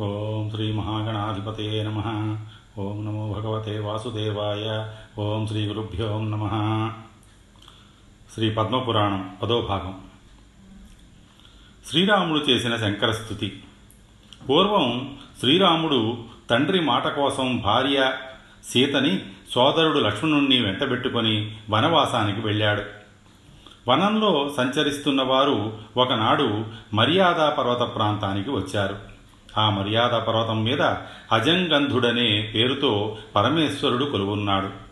ఓం శ్రీ మహాగణాధిపతే నమ. ఓం నమో భగవతే వాసుదేవాయ. ఓం శ్రీ గురుభ్యో నమ. శ్రీ పద్మపురాణం పదో భాగం. శ్రీరాముడు చేసిన శంకరస్థుతి. పూర్వం శ్రీరాముడు తండ్రి మాట కోసం భార్య సీతని సోదరుడు లక్ష్మణుణ్ణి వెంటబెట్టుకొని వనవాసానికి వెళ్ళాడు. వనంలో సంచరిస్తున్న వారు ఒకనాడు మర్యాదా పర్వత ప్రాంతానికి వచ్చారు. ఆ మర్యాద పర్వతం మీద అజంగంధుడనే పేరుతో పరమేశ్వరుడు కొలువున్నాడు.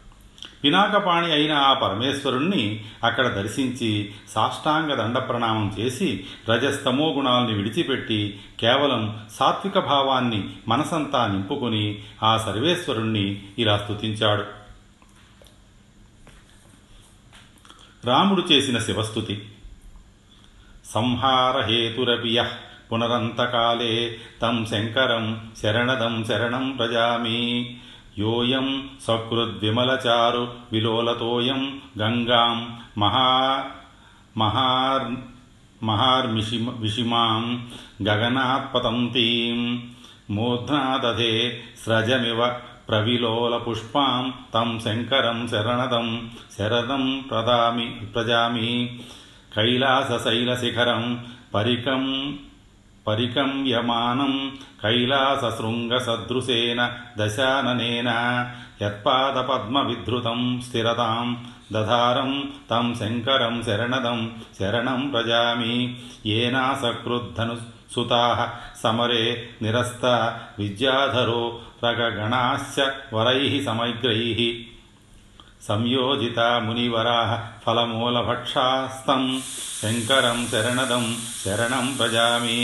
పినాకపాణి అయిన ఆ పరమేశ్వరుణ్ణి అక్కడ దర్శించి సాష్టాంగ దండ ప్రణామం చేసి రజస్తమో గుణాల్ని విడిచిపెట్టి కేవలం సాత్విక భావాన్ని మనసంతా నింపుకుని ఆ సర్వేశ్వరుణ్ణి ఇలా స్తుతించాడు. రాముడు చేసిన శివస్థుతి. సంహారహేతురపియ యః పునరంతకాలే తం శంకరం శరణదం శరణం ప్రజామి యోయం సకృద్విమలచారు విలోలతోయం గంగాం మహా మహార్ మహార్మిషి విషిమాం గగనాత్పతంతీం. మూర్ధ్నాదధే స్రజమివ ప్రవిలోలపుష్పాం తం శంకరం శరణదం శరదం ప్రదామి ప్రజామి కైలాసశైలశిఖరం పరికం పరికంయమానం కైలాసశృంగసదృశేన దశాననేన. యత్పాదపద్మవిధృతం స్థిరతాం దధారం తం శంకరం శరణదం శరణం ప్రజామి ఏనాసకృద్ధను సుతాः సమరే నిరస్త విద్యాధరో రగగణాశ్చ వరైः సమగ్రైः. సంయోజిత మునివరాः ఫలమూలభక్షాస్తం శంకరం శరణదం శరణం ప్రజామి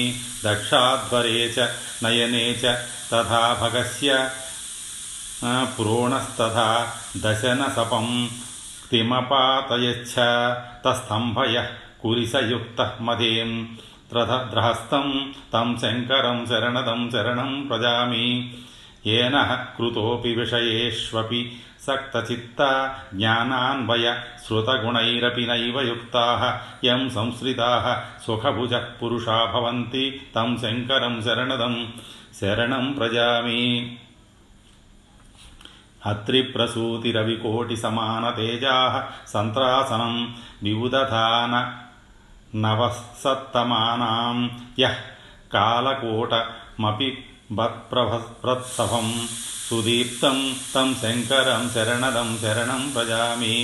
దక్షాధ్వరే చ నయనే చ తథా భగస్య పురోణస్తథా దశనసపం తిమపాతయచ్చ తస్తంభయ కురిసయుక్త మదేం ద్రహస్తం తం శంకరం శరణదం శరణం ప్రజామి येन कृतोऽपि विषयेष्वपि सक्तचित्ता ज्ञानान्वय श्रुतगुणैरपि नैव युक्ताः यं संश्रिताः सुखभुजः पुरुषा भवन्ति तं शङ्करं शरणदं शरणं प्रजामि अत्रिप्रसूतिरविकोटिसमानतेजाः सन्त्रासनं विबुदधान नवसत्तमानां यः कालकोटमपि బత్ప్రభత్సభం సుదీప్తం తం శంకరం శరణదం శరణం ప్రజామి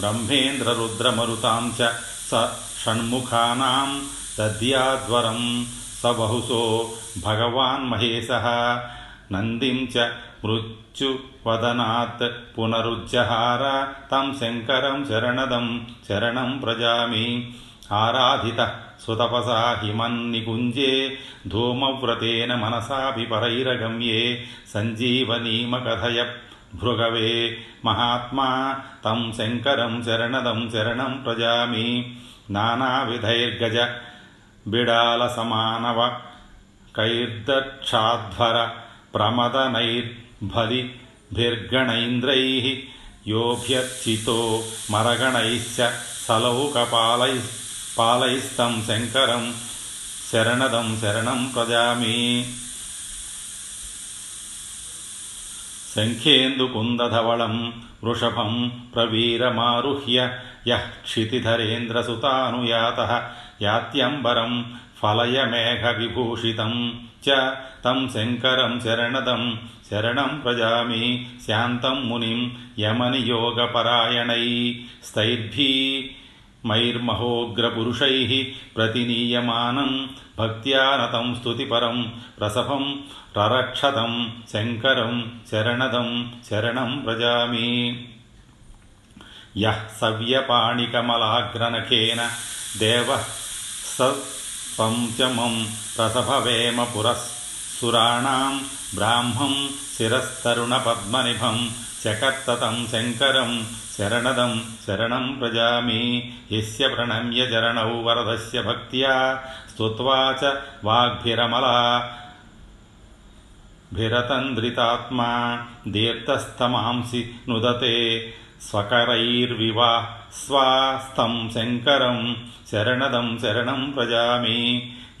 బ్రహ్మేంద్రరుద్రమరుతాం చ స షణ్ముఖానాం దద్యాద్వరం స బహుశో భగవాన్ మహేశ నందిం చ మృత్యువదనాత్ పునరుజ్జహార తం శంకరం శరణదం శరణం ప్రజామి आराधितः सुतपसा हिमन्निकुञ्जे धूमव्रतेन मनसापि परैरगम्ये सञ्जीवनीमकथय भृगवे महात्मा तं शङ्करं शरणदं शरणं प्रजामि नानाविधैर्गज बिडालसमानव कैर्दक्षाध्वर प्रमदनैर्भलिभिर्गणैन्द्रैः योभ्यर्चितो मरगणैश्च सलौकपालैः పాలయిస్తం శంకరం శరణదం శరణం ప్రజామి. శంఖేందుకుందధవళం వృషభం ప్రవీరమారుహ్య యః క్షితిధరేంద్రసుతానుయాత యాత్యంబరం ఫలయమేఘవిభూషితం చ తం శంకరం శరణదం శరణం ప్రజామి. శాంతం మునిం యమనియోగపరాయణై. స్థైర్భీ मैर्महोग्रपुरुषैः प्रतिनीयमानं भक्त्या नतं स्तुतिपरं प्रसभं ररक्षतं शङ्करं शरणदं शरणं व्रजामि यः सव्यपाणिकमलाग्रनखेन देवः स पञ्चमं प्रसभवेम पुरःसुराणां ब्राह्मं शिरस्तरुणपद्मनिभं चकर्ततं शङ्करं శరణదం శరణం ప్రజామి యస్య ప్రణమ్య చరణౌ వరదస్య భక్త్యా స్తుత్వా చ వాగ్భిరమలా భిరతంద్రితాత్మా దీర్ఘస్తమాంసి నుదతే స్వకరైర్వివా స్వాస్తం శంకరం శరణదం శరణం ప్రజామి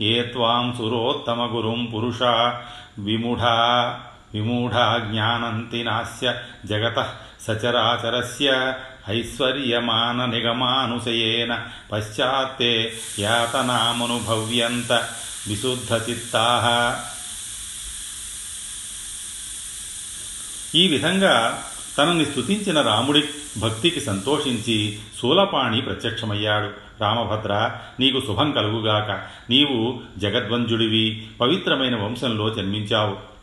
ఏ త్వాం సురోత్తమగురుం పురుష విమూఢా విమూఢా జ్ఞానంతి నాస్య జగత సచరాచరస్య ఐశ్వర్యమాన నిగమానుశయేన పశ్చాత్తే యాతనామనుభవ్యంత విశుద్ధచిత్తా ఈ విధంగా తనని స్తుతించిన రాముడి భక్తికి సంతోషించి శూలపాణి ప్రత్యక్షమయ్యాడు. రామభద్ర నీకు శుభం కలుగుగాక. నీవు జగద్వంజుడివి పవిత్రమైన వంశంలో జన్మించావు.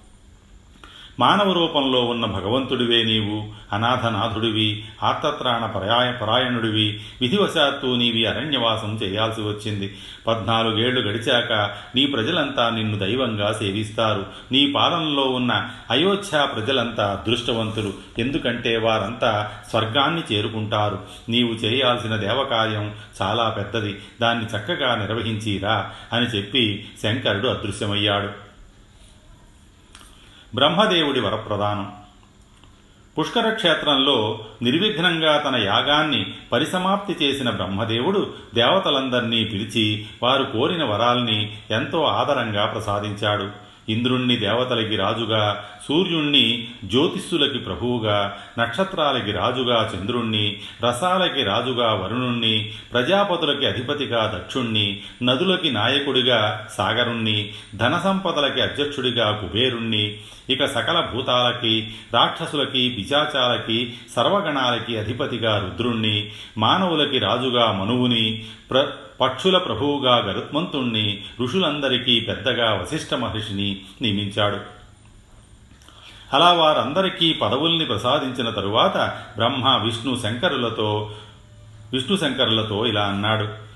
మానవ రూపంలో ఉన్న భగవంతుడివే నీవు అనాథనాథుడివి ఆర్తత్రాణ పరాయ పరాయణుడివి విధివశాత్తు నీవి అరణ్యవాసం చేయాల్సి వచ్చింది. పద్నాలుగేళ్ళు గడిచాక నీ ప్రజలంతా నిన్ను దైవంగా సేవిస్తారు. నీ పాలనలో ఉన్న అయోధ్య ప్రజలంతా అదృష్టవంతులు. ఎందుకంటే వారంతా స్వర్గాన్ని చేరుకుంటారు. నీవు చేయాల్సిన దేవకార్యం చాలా పెద్దది. దాన్ని చక్కగా నిర్వహించిరా అని చెప్పి శంకరుడు అదృశ్యమయ్యాడు. బ్రహ్మదేవుడి వరప్రదానం పుష్కర క్షేత్రంలో నిర్విఘ్నంగా తన యాగాన్ని పరిసమాప్తి చేసిన బ్రహ్మదేవుడు దేవతలందర్నీ పిలిచి వారు కోరిన వరాల్ని ఎంతో ఆదరంగా ప్రసాదించాడు. ఇంద్రుణ్ణి దేవతలకి రాజుగా సూర్యుణ్ణి జ్యోతిస్సులకి ప్రభువుగా నక్షత్రాలకి రాజుగా చంద్రుణ్ణి రసాలకి రాజుగా వరుణుణ్ణి ప్రజాపతులకి అధిపతిగా దక్షుణ్ణి నదులకి నాయకుడిగా సాగరుణ్ణి ధన సంపదలకి అధ్యక్షుడిగా కుబేరుణ్ణి ఇక సకల భూతాలకి రాక్షసులకి బిజాచాలకి సర్వగణాలకి అధిపతిగా రుద్రుణ్ణి మానవులకి రాజుగా మనువుని ప్ర పక్షుల ప్రభువుగా గరుత్మంతుణ్ణి ఋషులందరికీ పెద్దగా వశిష్ఠ మహర్షిని నియమించాడు. అలా వారందరికీ పదవుల్ని ప్రసాదించిన తరువాత బ్రహ్మ విష్ణు శంకరులతో విష్ణు శంకరులతో ఇలా అన్నాడు.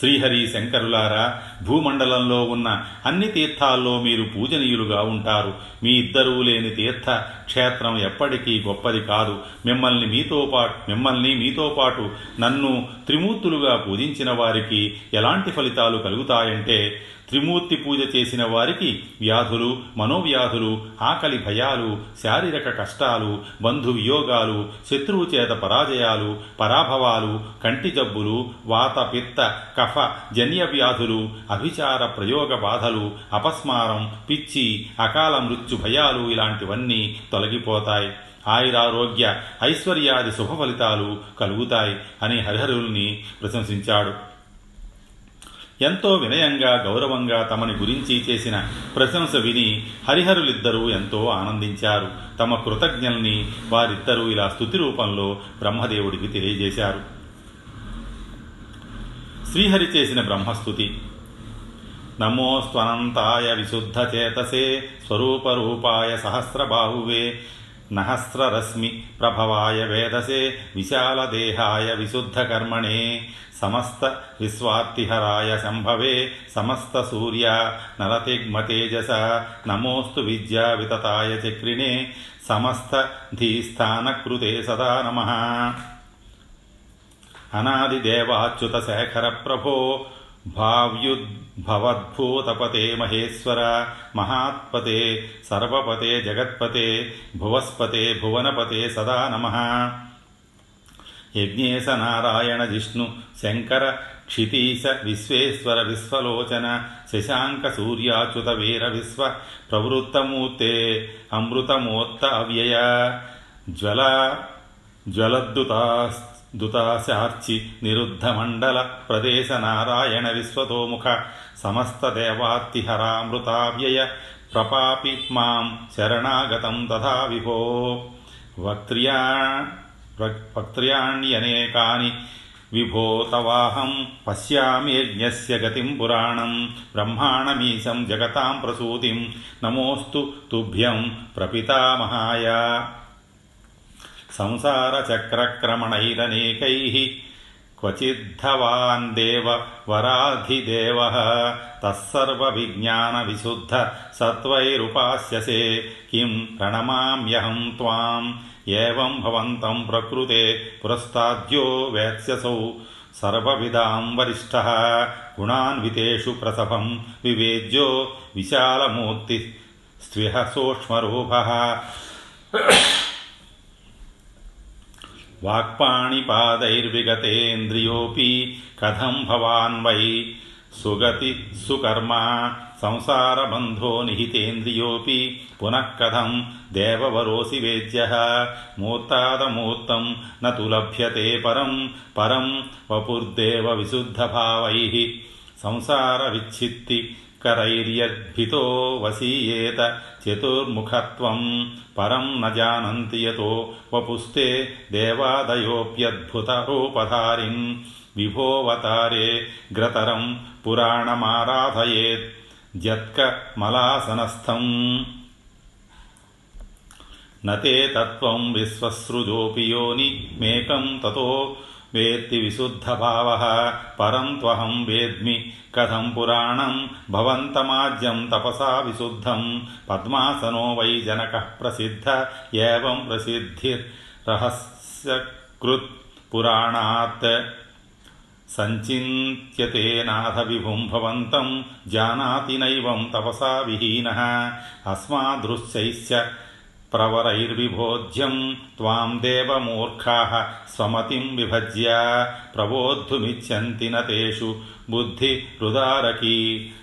శ్రీహరి శంకరులారా భూమండలంలో ఉన్న అన్ని తీర్థాల్లో మీరు పూజనీయులుగా ఉంటారు. మీ ఇద్దరూ లేని తీర్థ క్షేత్రం ఎప్పటికీ గొప్పది కాదు. మిమ్మల్ని మీతో పాటు మిమ్మల్ని మీతో పాటు నన్ను త్రిమూర్తులుగా పూజించిన వారికి ఎలాంటి ఫలితాలు కలుగుతాయంటే త్రిమూర్తి పూజ చేసిన వారికి వ్యాధులు మనోవ్యాధులు ఆకలి భయాలు శారీరక కష్టాలు బంధు వియోగాలు శత్రువు చేత పరాజయాలు పరాభవాలు కంటి జబ్బులు వాత పిత్త కఫ జన్య వ్యాధులు అభిచార ప్రయోగ బాధలు అపస్మారం పిచ్చి అకాల మృత్యు భయాలు ఇలాంటివన్నీ తొలగిపోతాయి. ఆయురారోగ్య ఐశ్వర్యాది శుభ ఫలితాలు కలుగుతాయి అని హరిహరుల్ని ప్రశంసించాడు. ఎంతో వినయంగా గౌరవంగా తమని గురించి చేసిన ప్రశంస విని హరిహరులిద్దరూ ఎంతో ఆనందించారు. తమ కృతజ్ఞల్ని వారిద్దరూ ఇలా స్థుతి రూపంలో బ్రహ్మదేవుడికి తెలియజేశారు. శ్రీహరి చేసిన బ్రహ్మస్థుతి నమోస్త్వనంతాయ విశుద్ధచేతసే స్వరూపరూపాయ సహస్రబాహువే నహస్రరశ్మి ప్రభవాయ వేదసే విశాలదేహాయ విశుద్ధకర్మణే. సమస్త విశ్వార్తిహరాయ శంభవే సమస్త సూర్య నరతిగ్మతేజస. నమోస్తు విద్యా వితతాయ చక్రిణే సమస్త ధీస్థానకృతే సదా నమ. అనాదిదేవాచ్యుత శేఖర ప్రభో భావ్యుద్ భవద్భూతపతే మహేశ్వర మహాత్పతే సర్వపతే జగత్పతే భువస్పతే భువనపతే సదా నమ. యజ్ఞేశ నారాయణ జిష్ణు శంకర క్షితీశ విశ్వేశ్వర విశ్వలోచన శశాంక సూర్యాచ్యుత వీర విశ్వ ప్రవృత్తమూర్తే అమృతమోత్త అవ్యయ. జ్వల జ్వలద్దుతాస్త దుతాశార్చి నిరుద్ధమండల ప్రదేశ నారాయణ విశ్వతోముఖ సమస్త దేవాత్తిహరామృతావ్యయ ప్రపాపి మాం శరణాగతం తథా విభో వక్త్రియా వక్త్ర్యాణ్యనేకాని విభో తవాహం పశ్యామ్యజ్ఞస్య గతిం పురాణం బ్రహ్మాణమీశం జగతాం ప్రసూతిం నమోస్తు తుభ్యం ప్రపితామహాయ సంసారచక్రక్రమణైరనేకైः క్వచిద్ధవాన్ దేవ వరాధిదేవः తస్సర్వవిజ్ఞానవిశుద్ధ సత్వైరుపాస్యసే కిం ప్రణమామ్యహం త్వాం ఏవం భవంతం ప్రకృతే పురస్తాద్యో వేత్స్యసౌ సర్వవిదాం వరిష్ఠ గుణాన్వితేషు ప్రసభం వివేద్యో విశాలమూర్తి वाक्पाणिपादैर्विगतेन्द्रियोऽपि कथं भवान् वै सुगति सुकर्मा संसारबन्धो निहितेन्द्रियोऽपि पुनः कथं देववरोऽसि वेद्यः मूर्तादमूर्तं न तु लभ्यते परं परं वपुर्देवविशुद्धभावैः संसारविच्छित्ति करैर्यद्भितो वसीयेत चतुर्मुखत्वं परं न जानन्ति यतो वपुस्ते देवादयोऽप्यद्भुतरूपधारिं विभोवतारे ग्रतरं पुराणमाराधयेत् जत्कमलासनस्थम् न ते तत्त्वं विश्वसृजोऽपि योनिमेकं ततो వేత్తి విశుద్ధభావ. పరం త్వహం వేద్మి. కథం పురాణం భవంతమాజ్యం తపసా విశుద్ధం. పద్మాసనో వై జనక ప్రసిద్ధ. ఏం ప్రసిద్ధిర్రహస్యకృత్ పురాణాత్. సంచింత్యతే నాథ విభుం భవంతం. జానాతి నైవం తపసా విహీన. అస్మాదృశ్యైశ్చ प्रवरैर्विबोध्यं त्वां देवमूर्खाः स्वमतिं विभज्य प्रबोद्धुमिच्छन्ति न तेषु बुद्धिरुदारकी।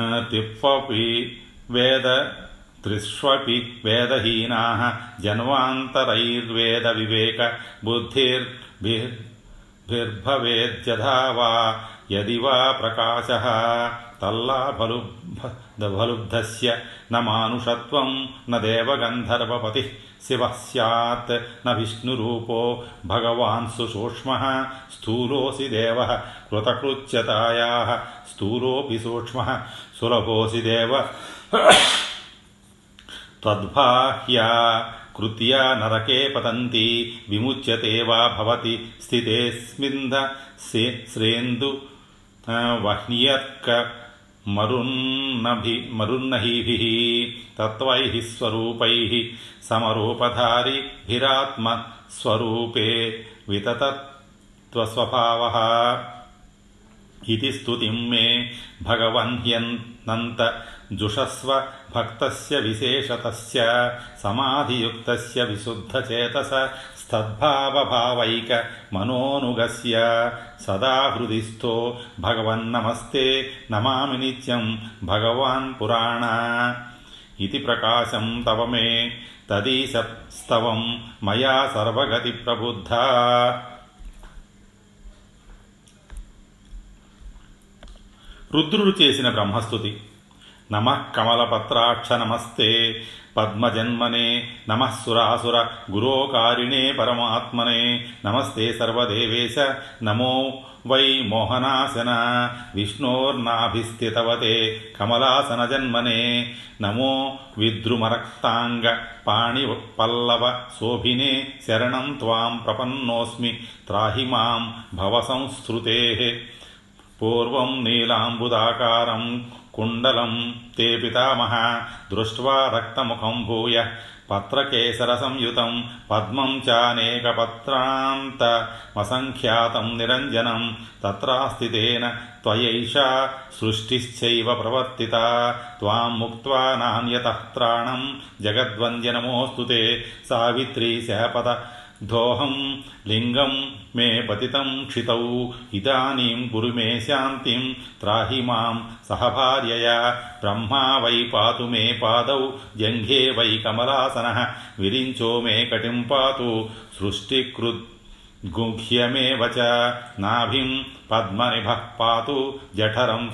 तिप्पपि वेद त्रिष्वपि वेदहीनाः जन्मान्तरैर्वेदविवेकबुद्धिर्भिर्भवेद्यथा वा यदि वा प्रकाशः। తల్లాఫలు ఫలుబ్ధస్య న మానుషత్వం న దేవగంధర్వపతి శివ సత్ న విష్ణురూపో భగవాన్ సుసూక్ష్మ స్థూలోసి దేవ కృతకృత్యతాయా స్థూలోపి సూక్ష్మ సులభోసి దేవ త్వద్బాహ్యా కృత్యా నరకే పతంతి విముచ్యతే వా భవతి స్థితేస్మింద శ్రేందు వహ్నియత్క मरुन्नभि, मरुन्नहीभिः, तत्त्वैः स्वरूपैः समरूपधारिभिरात्मस्वरूपे विततत्वस्वभावः इति स्तुतिं मे भगवन्ह्यनन्त जुषस्व भक्तस्य विशेषतस्य समाधियुक्तस्य विशुद्धचेतस సద్భావైక మనోనుగస్య సదా హృది స్థో భగవన్నమస్తే నమామి నిత్యం భగవాన్ పురాణ. ఇది ప్రకాశం తవ మే తదీశస్తవం మయా సర్వగతి ప్రబుద్ధ. రుద్రుడు చేసిన బ్రహ్మస్థుతి నమ కమలపత్రాక్ష నమస్తే. పద్మజన్మనే నమఃసురాసుర గురోకారిణే పరమాత్మనే. నమస్తే సర్వదేవేశ నమో వై మోహనాశన. విష్ణోర్నాభిస్థితవతే కమలాసనజన్మనే నమో విద్రుమరక్తాంగ పాణి పల్లవ శోభినే. శరణం త్వాం ప్రపన్నోస్మి త్రాహి మాం భవసంస్ృతే పూర్వం నీలాంబుదాకారం कुण्डलं ते पितामह दृष्ट्वा रक्तमुखं भूयः पत्रकेसरसंयुतं पद्मं चानेकपत्रान्तमसङ्ख्यातं निरञ्जनं तत्रास्थितेन त्वयैषा सृष्टिश्चैव प्रवर्तिता त्वां मुक्त्वा नान्यतः त्राणं जगद्वन्द्य नमोऽस्तु ते सावित्री शपथ సావిత్రీ శాపద దోహం లింగం మే పతితం క్షితౌ ఇదానీం గురు మే శాంతిం త్రాహి మాం సహభార్యయా Brahma why Paathu May పాదౌ జంఘే why కమలాసన విరించో మే కటిం పాతు సృష్టికృద్ గుహ్యమేవ చ నాభిం పద్మనిభః పాతు జఠరం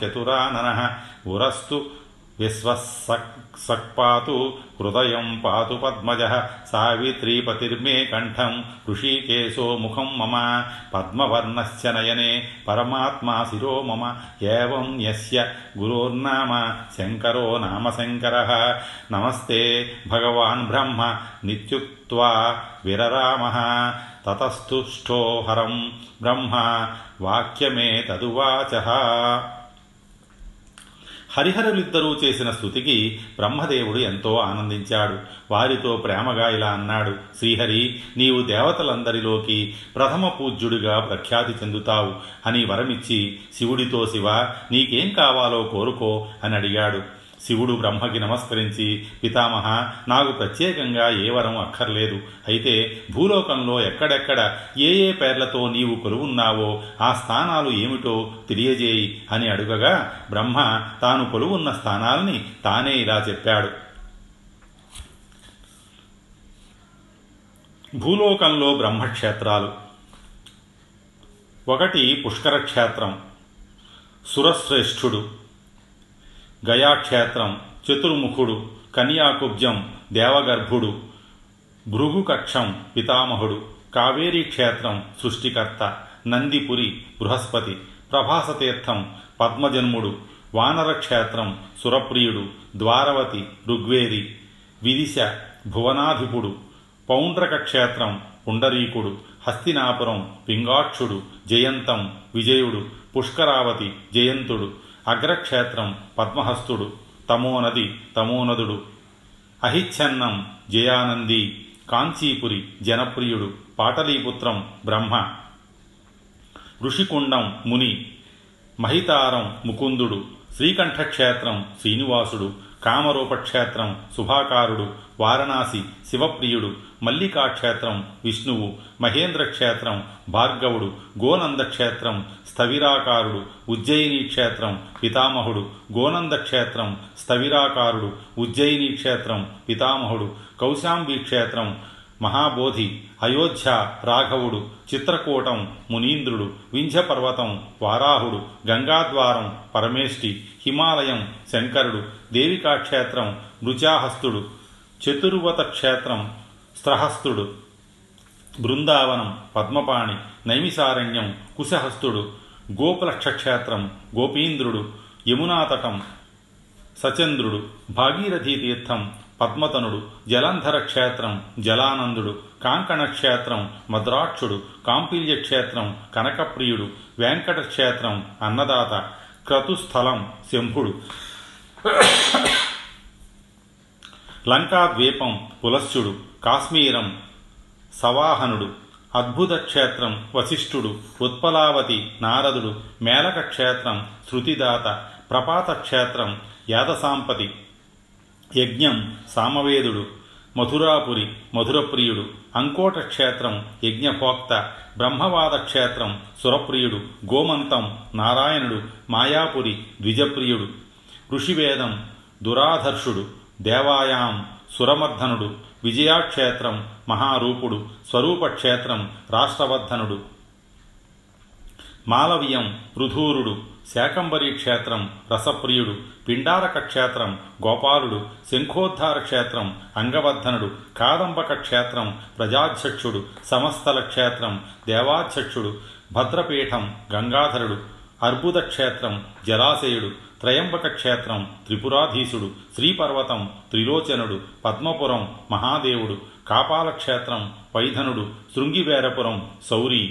చతురాననः ఉరస్తు విశ్వసక్పాతు హృదయం పాతు పద్మజ సావిత్రీపతిర్మే కంఠం ఋషికేశో ముఖం మమ పద్మవర్ణశ్చ నయనే పరమాత్మా శిరో మమ ఏం యస్య గురోర్నామ శంకరో నామ శంకర నమస్తే భగవాన్ బ్రహ్మ నిత్యుక్త్వా విరరామ తతస్థుష్టో హరం బ్రహ్మ వాక్యమే తదువాచ హరిహరులిద్దరూ చేసిన స్థుతికి బ్రహ్మదేవుడు ఎంతో ఆనందించాడు. వారితో ప్రేమగా ఇలా అన్నాడు. శ్రీహరి నీవు దేవతలందరిలోకి ప్రథమ పూజ్యుడిగా ప్రఖ్యాతి చెందుతావు అని వరమిచ్చి శివుడితో శివ నీకేం కావాలో కోరుకో అని అడిగాడు. శివుడు బ్రహ్మకి నమస్కరించి పితామహ నాకు ప్రత్యేకంగా ఏ వరం అక్కర్లేదు. అయితే భూలోకంలో ఎక్కడెక్కడ ఏ ఏ పేర్లతో నీవు కొలువున్నావో ఆ స్థానాలు ఏమిటో తెలియజేయి అని అడుగగా బ్రహ్మ తాను కొలువున్న స్థానాల్ని తానే ఇలా చెప్పాడు. భూలోకంలో బ్రహ్మక్షేత్రాలు. ఒకటి పుష్కరక్షేత్రం. సురశ్రేష్ఠుడు. గయాక్షేత్రం చతుర్ముఖుడు కన్యాకుబ్జం దేవగర్భుడు భృగుకక్షం పితామహుడు కావేరీ క్షేత్రం సృష్టికర్త నందిపురి బృహస్పతి ప్రభాసతీర్థం పద్మజన్ముడు వానరక్షేత్రం సురప్రియుడు ద్వారవతి ఋగ్వేది విదిశ భువనాధిపుడు పౌండ్రక క్షేత్రం పుండరీకుడు హస్తినాపురం పింగాక్షుడు జయంతం విజయుడు పుష్కరావతి జయంతుడు అగ్రక్షేత్రం పద్మహస్తుడు తమోనది తమోనదుడు అహిచ్ఛన్నం జయానంది కాంచీపురి జనప్రియుడు పాటలీపుత్రం బ్రహ్మ. ఋషికుండం ముని. మహితారం ముకుందుడు శ్రీకంఠక్షేత్రం శ్రీనివాసుడు కామరూపక్షేత్రం శుభాకారుడు వారణాసి శివప్రియుడు మల్లికాక్షేత్రం విష్ణువు మహేంద్ర క్షేత్రం భార్గవుడు గోనంద క్షేత్రం స్థవిరాకారుడు ఉజ్జయిని క్షేత్రం పితామహుడు గోనంద క్షేత్రం స్థవిరాకారుడు ఉజ్జయిని క్షేత్రం పితామహుడు కౌశాంబి క్షేత్రం మహాబోధి అయోధ్య రాఘవుడు చిత్రకూటం మునీంద్రుడు వింధ్యపర్వతం వారాహుడు గంగాద్వారం పరమేష్టి హిమాలయం శంకరుడు దేవికాక్షేత్రం మృజాహస్తుడు చతుర్వత క్షేత్రం స్త్రహస్తుడు బృందావనం పద్మపాణి నైమిసారణ్యం కుశహస్తుడు గోపులక్షక్షేత్రం గోపీంద్రుడు యమునాతటం సచంద్రుడు భాగీరథీ తీర్థం పద్మతనుడు జలంధర క్షేత్రం జలానందుడు కాంకణ క్షేత్రం మద్రాక్షుడు కాంపిల్య క్షేత్రం కనకప్రియుడు వెంకట క్షేత్రం అన్నదాత క్రతుస్థలం శంభుడు. లంకా ద్వీపం పులస్యుడు కాశ్మీరం సవాహనుడు అద్భుత క్షేత్రం వశిష్ఠుడు ఉత్పలావతి నారదుడు మేలక క్షేత్రం శృతిదాత ప్రపాత క్షేత్రం యాదసాంపతి యజ్ఞం సామవేదుడు మధురాపురి మధురప్రియుడు అంకోట క్షేత్రం యజ్ఞభోక్త బ్రహ్మవాద క్షేత్రం సురప్రియుడు గోమంతం నారాయణుడు మాయాపురి ద్విజప్రియుడు ఋషివేదం దురాధర్షుడు దేవాయాం సురమర్ధనుడు విజయాక్షేత్రం మహారూపుడు స్వరూపక్షేత్రం రాష్ట్రవర్ధనుడు. మాలవీయం పృథూరుడు శాకంబరీ క్షేత్రం రసప్రియుడు పిండారక క్షేత్రం గోపాలుడు శంఖోద్ధార క్షేత్రం అంగవర్ధనుడు కాదంబక క్షేత్రం ప్రజాధ్యక్షుడు సమస్తల క్షేత్రం దేవాధ్యక్షుడు భద్రపీఠం గంగాధరుడు అర్బుద క్షేత్రం జలాశయుడు త్రయంబక క్షేత్రం త్రిపురాధీశుడు శ్రీపర్వతం త్రిలోచనుడు పద్మపురం మహాదేవుడు కాపాల క్షేత్రం వైధనుడు శృంగివేరపురం సౌరి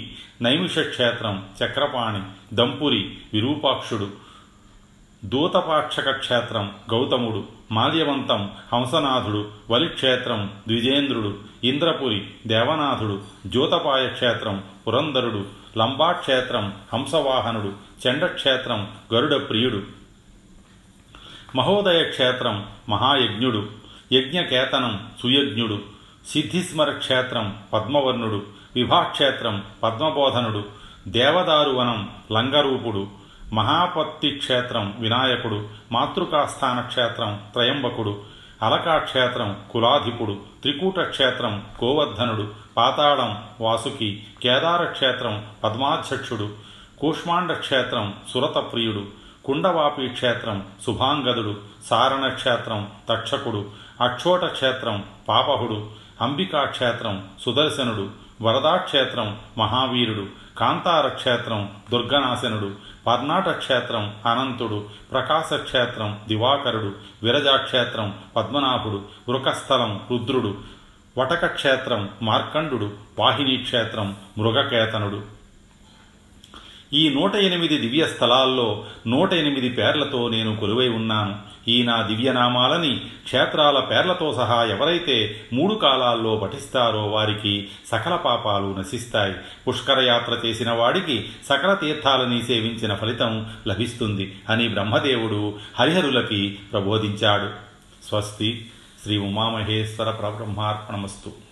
నైమిషక్షేత్రం చక్రపాణి దంపురి విరూపాక్షుడు దూతపాక్షక క్షేత్రం గౌతముడు మాల్యవంతం హంసనాథుడు వలిక్షేత్రం ద్విజేంద్రుడు ఇంద్రపురి దేవనాథుడు జ్యోతపాయ క్షేత్రం పురంధరుడు లంబాక్షేత్రం హంసవాహనుడు చండక్షేత్రం గరుడ ప్రియుడు మహోదయ క్షేత్రం మహాయజ్ఞుడు యజ్ఞకేతనం సుయజ్ఞుడు సిద్ధిస్మర క్షేత్రం పద్మవర్ణుడు విభాక్షేత్రం పద్మబోధనుడు దేవదారువనం లంగరూపుడు మహాపత్తి క్షేత్రం వినాయకుడు మాతృకాస్థాన క్షేత్రం త్రయంబకుడు అలకాక్షేత్రం కులాధిపుడు త్రికూట క్షేత్రం గోవర్ధనుడు పాతాళం వాసుకి కేదార క్షేత్రం పద్మాధ్యక్షుడు కూష్మాండ క్షేత్రం సురతప్రియుడు కుండవాపి క్షేత్రం శుభాంగదుడు సారణ క్షేత్రం తక్షకుడు అక్షోట క్షేత్రం పాపహుడు అంబికా క్షేత్రం సుదర్శనుడు వరదాక్షేత్రం మహావీరుడు కాంతార క్షేత్రం దుర్గనాశనుడు పర్ణాట క్షేత్రం అనంతుడు ప్రకాశ క్షేత్రం దివాకరుడు విరజాక్షేత్రం పద్మనాభుడు వృకస్థలం రుద్రుడు వటక క్షేత్రం మార్కండు వాహిని క్షేత్రం మృగకేతనుడు. ఈ నూట ఎనిమిది దివ్య స్థలాల్లో నూట ఎనిమిది పేర్లతో నేను కొలువై ఉన్నాను. ఈ నా దివ్యనామాలని క్షేత్రాల పేర్లతో సహా ఎవరైతే మూడు కాలాల్లో పఠిస్తారో వారికి సకల పాపాలు నశిస్తాయి. పుష్కరయాత్ర చేసిన వాడికి సకల తీర్థాలని సేవించిన ఫలితం లభిస్తుంది అని బ్రహ్మదేవుడు హరిహరులకి ప్రబోధించాడు. స్వస్తి శ్రీ ఉమామహేశ్వర పరబ్రహ్మార్పణమస్తు.